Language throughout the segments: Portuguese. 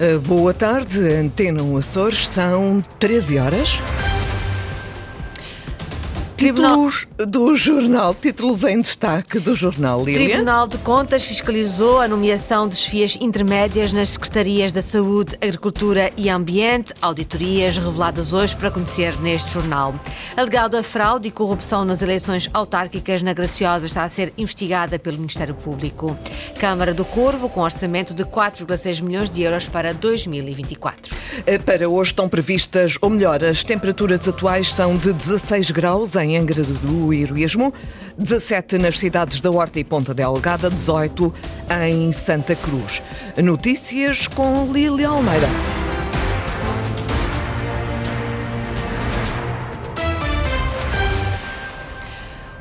Uh, boa tarde, Antena Açores, são 13 horas. Títulos do jornal, títulos em destaque do jornal, Lília. Tribunal de Contas fiscalizou a nomeação de chefias intermédias nas Secretarias da Saúde, Agricultura e Ambiente, auditorias reveladas hoje para conhecer neste jornal. Alegada fraude e corrupção nas eleições autárquicas na Graciosa está a ser investigada pelo Ministério Público. Câmara do Corvo com orçamento de 4,6 milhões de euros para 2024. Eh, para hoje estão previstas, ou melhor, as temperaturas atuais são de 16 graus em Angra do Heroísmo, 17 nas cidades da Horta e Ponta Delgada, 18 em Santa Cruz. Notícias com Lília Almeida.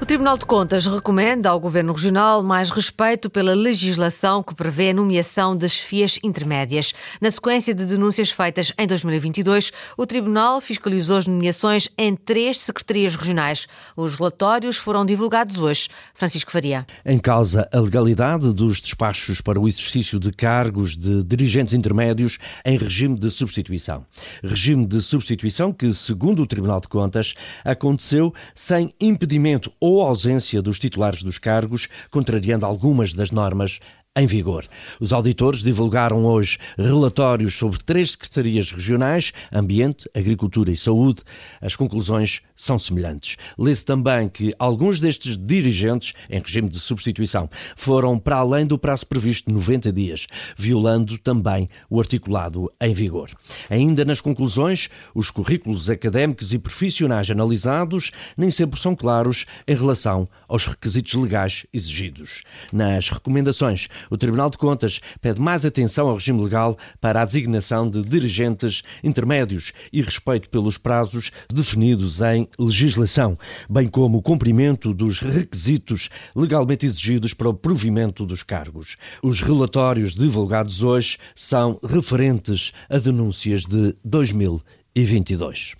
Tribunal de Contas recomenda ao Governo Regional mais respeito pela legislação que prevê a nomeação das FIAs intermédias. Na sequência de denúncias feitas em 2022, o Tribunal fiscalizou as nomeações em três secretarias regionais. Os relatórios foram divulgados hoje. Francisco Faria. Em causa a legalidade dos despachos para o exercício de cargos de dirigentes intermédios em regime de substituição. Regime de substituição que, segundo o Tribunal de Contas, aconteceu sem impedimento ou ou ausência dos titulares dos cargos, contrariando algumas das normas em vigor. Os auditores divulgaram hoje relatórios sobre três secretarias regionais, Ambiente, Agricultura e Saúde. As conclusões são semelhantes. Lê-se também que alguns destes dirigentes, em regime de substituição, foram para além do prazo previsto 90 dias, violando também o articulado em vigor. Ainda nas conclusões, os currículos académicos e profissionais analisados nem sempre são claros em relação aos requisitos legais exigidos. Nas recomendações, o Tribunal de Contas pede mais atenção ao regime legal para a designação de dirigentes intermédios e respeito pelos prazos definidos em legislação, bem como o cumprimento dos requisitos legalmente exigidos para o provimento dos cargos. Os relatórios divulgados hoje são referentes a denúncias de 2022.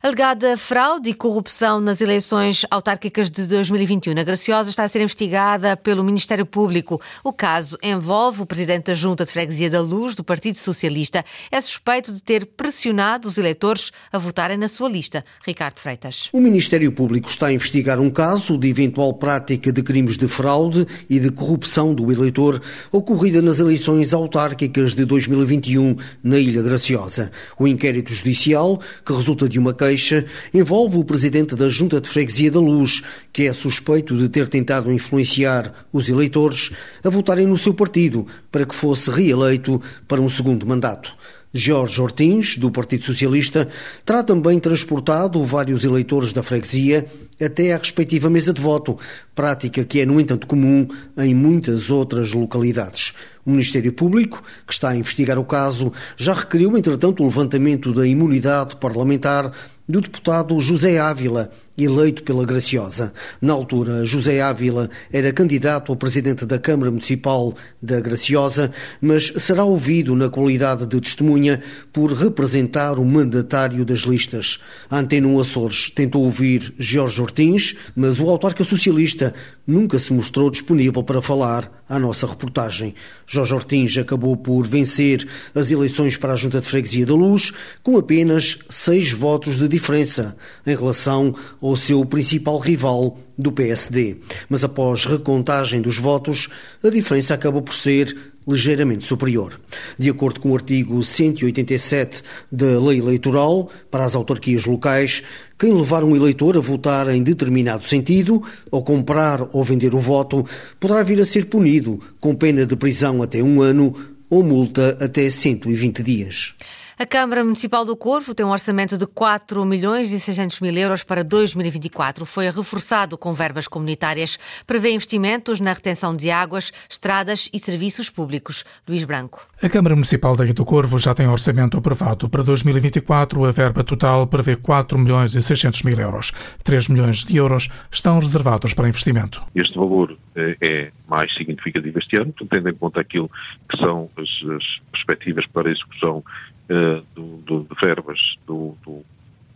Alegada fraude e corrupção nas eleições autárquicas de 2021 na Graciosa está a ser investigada pelo Ministério Público. O caso envolve o presidente da Junta de Freguesia da Luz, do Partido Socialista. É suspeito de ter pressionado os eleitores a votarem na sua lista. Ricardo Freitas. O Ministério Público está a investigar um caso de eventual prática de crimes de fraude e de corrupção do eleitor ocorrida nas eleições autárquicas de 2021 na Ilha Graciosa. O inquérito judicial, que resulta de uma queixa envolve o presidente da Junta de Freguesia da Luz, que é suspeito de ter tentado influenciar os eleitores a votarem no seu partido para que fosse reeleito para um segundo mandato. Jorge Ortins, do Partido Socialista, terá também transportado vários eleitores da freguesia até à respectiva mesa de voto, prática que é, no entanto, comum em muitas outras localidades. O Ministério Público, que está a investigar o caso, já requeriu, entretanto, o levantamento da imunidade parlamentar do deputado José Ávila, eleito pela Graciosa. Na altura, José Ávila era candidato a presidente da Câmara Municipal da Graciosa, mas será ouvido na qualidade de testemunha por representar o mandatário das listas. A Antena Açores tentou ouvir Jorge Ortins, mas o autarca socialista nunca se mostrou disponível para falar à nossa reportagem. Jorge Ortins acabou por vencer as eleições para a Junta de Freguesia da Luz com apenas seis votos de diferença em relação ao seu principal rival do PSD. Mas após recontagem dos votos, a diferença acabou por ser ligeiramente superior. De acordo com o artigo 187 da Lei Eleitoral, para as autarquias locais, quem levar um eleitor a votar em determinado sentido, ou comprar ou vender o voto, poderá vir a ser punido com pena de prisão até um ano ou multa até 120 dias. A Câmara Municipal do Corvo tem um orçamento de 4 milhões e 600 mil euros para 2024. Foi reforçado com verbas comunitárias. Prevê investimentos na retenção de águas, estradas e serviços públicos. Luís Branco. A Câmara Municipal da Ilha do Corvo já tem orçamento aprovado. Para 2024, a verba total prevê 4 milhões e 600 mil euros. 3 milhões de euros estão reservados para investimento. Este valor eh, é mais significativo este ano, tendo em conta aquilo que são as, as perspectivas para a execução uh, do, do, de verbas do, do,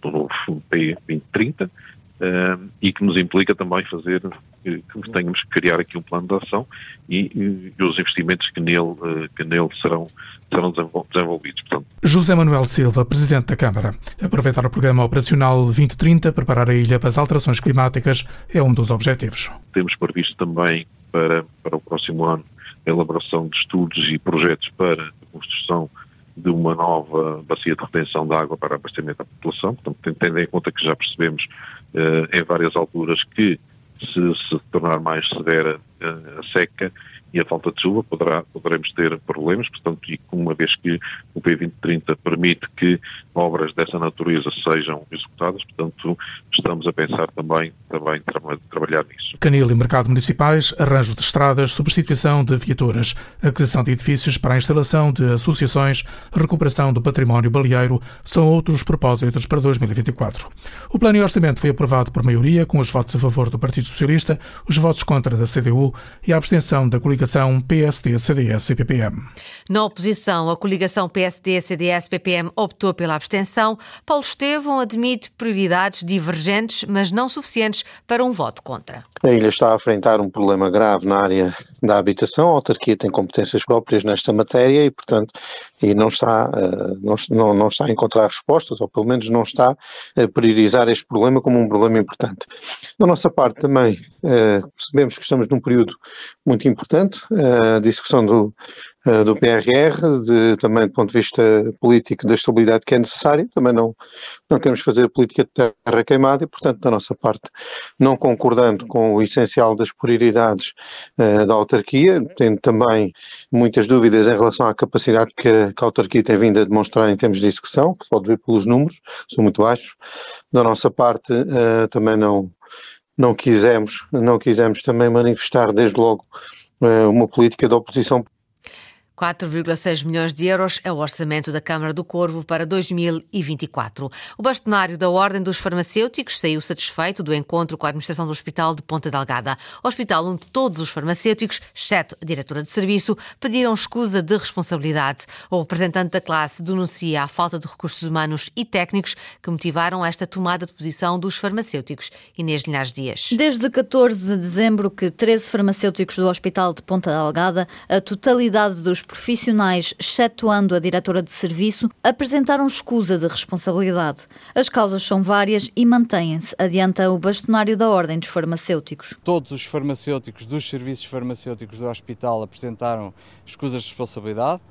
do novo P 2030 uh, e que nos implica também fazer que, que tenhamos que criar aqui um plano de ação e, e os investimentos que nele, que nele serão, serão desenvolvidos. Portanto. José Manuel Silva, Presidente da Câmara. Aproveitar o Programa Operacional 2030, preparar a ilha para as alterações climáticas é um dos objetivos. Temos previsto também para, para o próximo ano a elaboração de estudos e projetos para a construção de uma nova bacia de retenção de água para abastecimento da população. Portanto, tendo em conta que já percebemos eh, em várias alturas que se se tornar mais severa eh, a seca e a falta de chuva, poderá, poderemos ter problemas, portanto, e uma vez que o P2030 permite que obras dessa natureza sejam executadas, portanto, estamos a pensar também, também tra trabalhar nisso. Canil e mercado municipais, arranjo de estradas, substituição de viaturas, aquisição de edifícios para a instalação de associações, recuperação do património baleeiro são outros propósitos para 2024. O plano e orçamento foi aprovado por maioria, com os votos a favor do Partido Socialista, os votos contra da CDU e a abstenção da coligação coligação PSD-CDS e PPM. Na oposição, a coligação PSD-CDS-PPM optou pela abstenção. Paulo Estevão admite prioridades divergentes, mas não suficientes para um voto contra. A ilha está a enfrentar um problema grave na área da habitação. A autarquia tem competências próprias nesta matéria e, portanto, e não está, eh, não, não está a encontrar respostas, ou pelo menos não está a priorizar este problema como um problema importante. Da nossa parte também eh, percebemos que estamos num período muito importante, a discussão do, eh, do PRR, de, também do ponto de vista político da estabilidade que é necessária, também não, não queremos fazer política de terra queimada e, portanto, da nossa parte, não concordando com o essencial das prioridades da autarquia, também muitas dúvidas em relação à capacidade que, que a autarquia tem vindo a demonstrar em termos de execução, que se pode ver pelos números, são muito baixos. Da nossa parte, uh, também não, não quisemos, não quisemos também manifestar desde logo eh, uma política de oposição 4,6 milhões de euros é o orçamento da Câmara do Corvo para 2024. O bastonário da Ordem dos Farmacêuticos saiu satisfeito do encontro com a administração do Hospital de Ponta Delgada. Hospital onde todos os farmacêuticos, exceto a diretora de serviço, pediram escusa de responsabilidade. O representante da classe denuncia a falta de recursos humanos e técnicos que motivaram esta tomada de posição dos farmacêuticos. Inês Linhares Dias. Desde 14 de dezembro que 13 farmacêuticos do Hospital de Ponta Delgada, a totalidade dos profissionais, excetuando a diretora de serviço, apresentaram escusa de responsabilidade. As causas são várias e mantêm-se, adianta o bastonário da Ordem dos Farmacêuticos. Todos os farmacêuticos dos serviços farmacêuticos do hospital apresentaram escusas de responsabilidade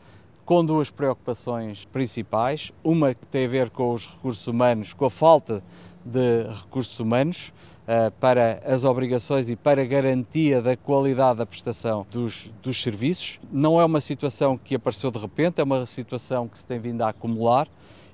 com duas preocupações principais. Uma que tem a ver com os recursos humanos, com a falta de recursos humanos para as obrigações e para a garantia da qualidade da prestação dos, dos serviços. Não é uma situação que apareceu de repente, é uma situação que se tem vindo a acumular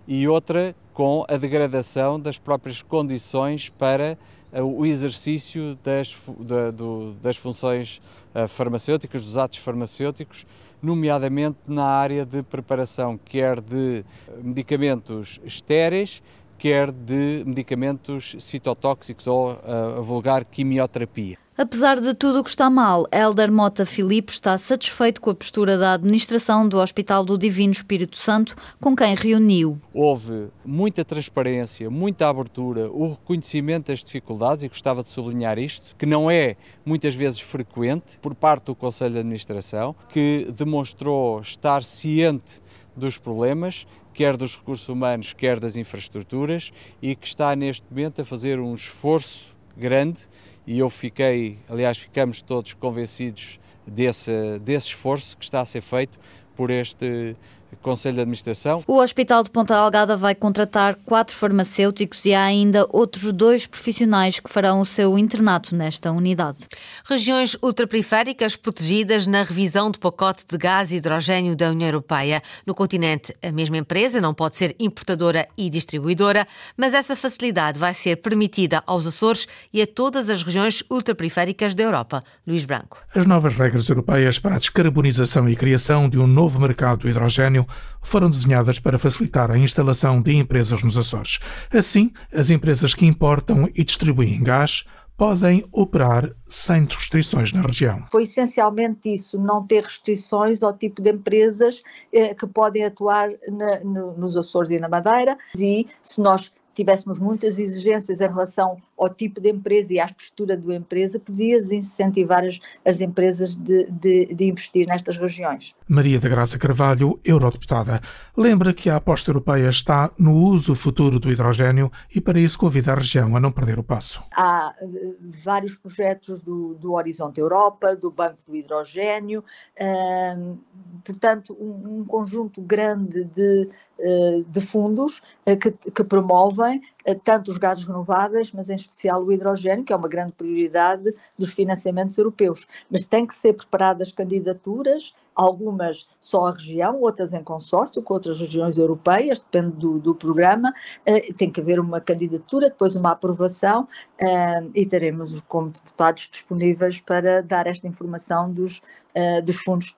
e outra com a degradação das próprias condições para uh, o exercício das, da, do, das funções uh, farmacêuticas, dos atos farmacêuticos, nomeadamente na área de preparação, quer de medicamentos estéreis, quer de medicamentos citotóxicos ou a, a vulgar quimioterapia. Apesar de tudo o que está mal, Helder Mota Filipe está satisfeito com a postura da administração do Hospital do Divino Espírito Santo, com quem reuniu. Houve muita transparência, muita abertura, o reconhecimento das dificuldades, e gostava de sublinhar isto, que não é muitas vezes frequente por parte do Conselho de Administração, que demonstrou estar ciente dos problemas quer dos recursos humanos, quer das infraestruturas, e que está neste momento a fazer um esforço grande. E eu fiquei, aliás, ficamos todos convencidos desse, desse esforço que está a ser feito por este Conselho de Administração. O Hospital de Ponta Algada vai contratar quatro farmacêuticos e há ainda outros dois profissionais que farão o seu internato nesta unidade. Regiões ultraperiféricas protegidas na revisão do pacote de gás e hidrogênio da União Europeia. No continente, a mesma empresa não pode ser importadora e distribuidora, mas essa facilidade vai ser permitida aos Açores e a todas as regiões ultraperiféricas da Europa. Luís Branco. As novas regras europeias para a descarbonização e criação de um novo mercado do hidrogênio foram desenhadas para facilitar a instalação de empresas nos Açores. Assim, as empresas que importam e distribuem gás podem operar sem restrições na região. Foi essencialmente isso, não ter restrições ao tipo de empresas eh, que podem atuar na, no, nos Açores e na Madeira. E se nós tivéssemos muitas exigências em relação ao tipo de empresa e à estrutura da empresa, podia incentivar as, as empresas de, de, de investir nestas regiões. Maria da Graça Carvalho, eurodeputada, lembra que a aposta europeia está no uso futuro do hidrogênio e para isso convida a região a não perder o passo. Há uh, vários projetos do, do Horizonte Europa, do Banco do Hidrogênio, uh, portanto, um, um, conjunto grande de, uh, de fundos que, que promovem tanto os gases renováveis, mas em especial o hidrogênio, que é uma grande prioridade dos financiamentos europeus. Mas tem que ser preparadas candidaturas, algumas só a região, outras em consórcio com outras regiões europeias, depende do, do programa. Uh, tem que haver uma candidatura, depois uma aprovação uh, e teremos como deputados disponíveis para dar esta informação dos, uh, dos fundos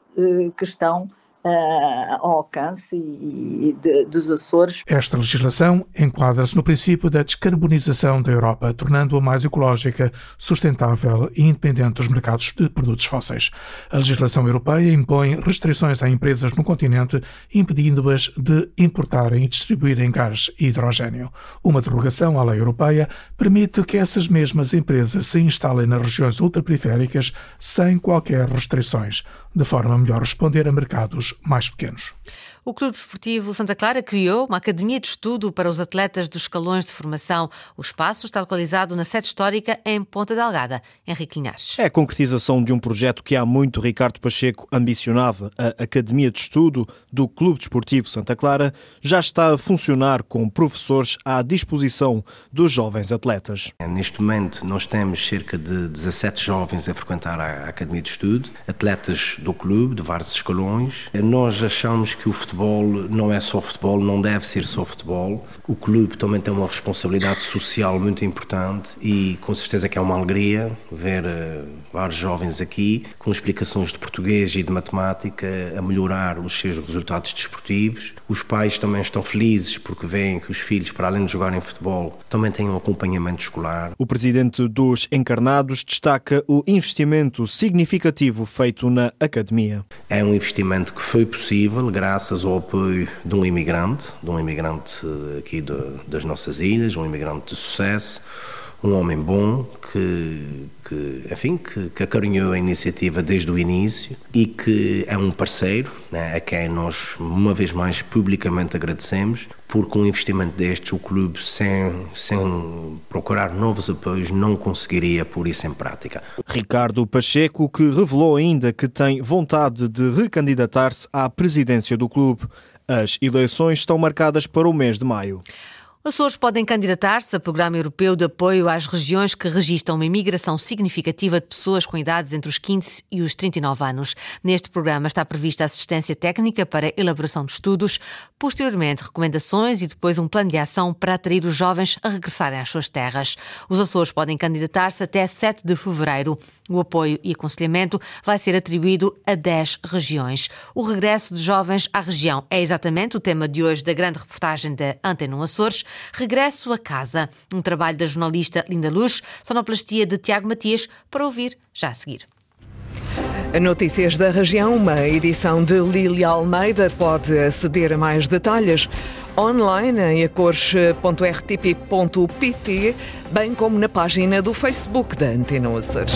que estão ao alcance e, de, dos Açores. Esta legislação enquadra-se no princípio da descarbonização da Europa, tornando-a mais ecológica, sustentável e independente dos mercados de produtos fósseis. A legislação europeia impõe restrições a empresas no continente, impedindo-as de importarem e distribuírem gás e hidrogênio. Uma derrogação à lei europeia permite que essas mesmas empresas se instalem nas regiões ultraperiféricas sem qualquer restrições, de forma a melhor responder a mercados mais pequenos. O Clube Desportivo Santa Clara criou uma academia de estudo para os atletas dos escalões de formação. O espaço está localizado na sede histórica em Ponta Delgada. Henrique Linhares. É a concretização de um projeto que há muito Ricardo Pacheco ambicionava. A Academia de Estudo do Clube Desportivo Santa Clara já está a funcionar com professores à disposição dos jovens atletas. Neste momento nós temos cerca de 17 jovens a frequentar a Academia de Estudo, atletas do clube, de vários escalões. Nós achamos que o futebol não é só futebol, não deve ser só futebol. O clube também tem uma responsabilidade social muito importante e com certeza que é uma alegria ver uh, vários jovens aqui com explicações de português e de matemática a melhorar os seus resultados desportivos. Os pais também estão felizes porque veem que os filhos, para além de jogarem futebol, também têm um acompanhamento escolar. O presidente dos Encarnados destaca o investimento significativo feito na academia. É um investimento que foi possível graças ao apoio de um imigrante, de um imigrante aqui de, das nossas ilhas, um imigrante de sucesso, um homem bom que, que enfim, que, que acarinhou a iniciativa desde o início e que é um parceiro né, a quem nós, uma vez mais, publicamente agradecemos, porque um investimento destes, o clube, sem, sem procurar novos apoios, não conseguiria pôr isso em prática. Ricardo Pacheco, que revelou ainda que tem vontade de recandidatar-se à presidência do clube. As eleições estão marcadas para o mês de maio. Açores podem candidatar-se a Programa Europeu de Apoio às regiões que registram uma imigração significativa de pessoas com idades entre os 15 e os 39 anos. Neste programa está prevista assistência técnica para elaboração de estudos, posteriormente recomendações e depois um plano de ação para atrair os jovens a regressarem às suas terras. Os Açores podem candidatar-se até 7 de fevereiro. O apoio e aconselhamento vai ser atribuído a 10 regiões. O regresso de jovens à região é exatamente o tema de hoje da grande reportagem da Antena Açores. Regresso a Casa, um trabalho da jornalista Linda Luz, sonoplastia de Tiago Matias, para ouvir já a seguir. Notícias da região, uma edição de Lília Almeida. Pode aceder a mais detalhes online em acores.rtp.pt, bem como na página do Facebook da Antena Açores.